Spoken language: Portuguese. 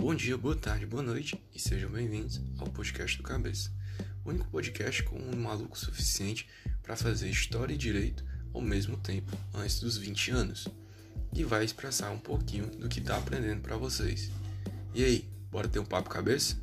Bom dia, boa tarde, boa noite e sejam bem-vindos ao podcast do Cabeça. O único podcast com um maluco suficiente para fazer história e direito ao mesmo tempo, antes dos 20 anos. E vai expressar um pouquinho do que está aprendendo para vocês. E aí, bora ter um papo cabeça?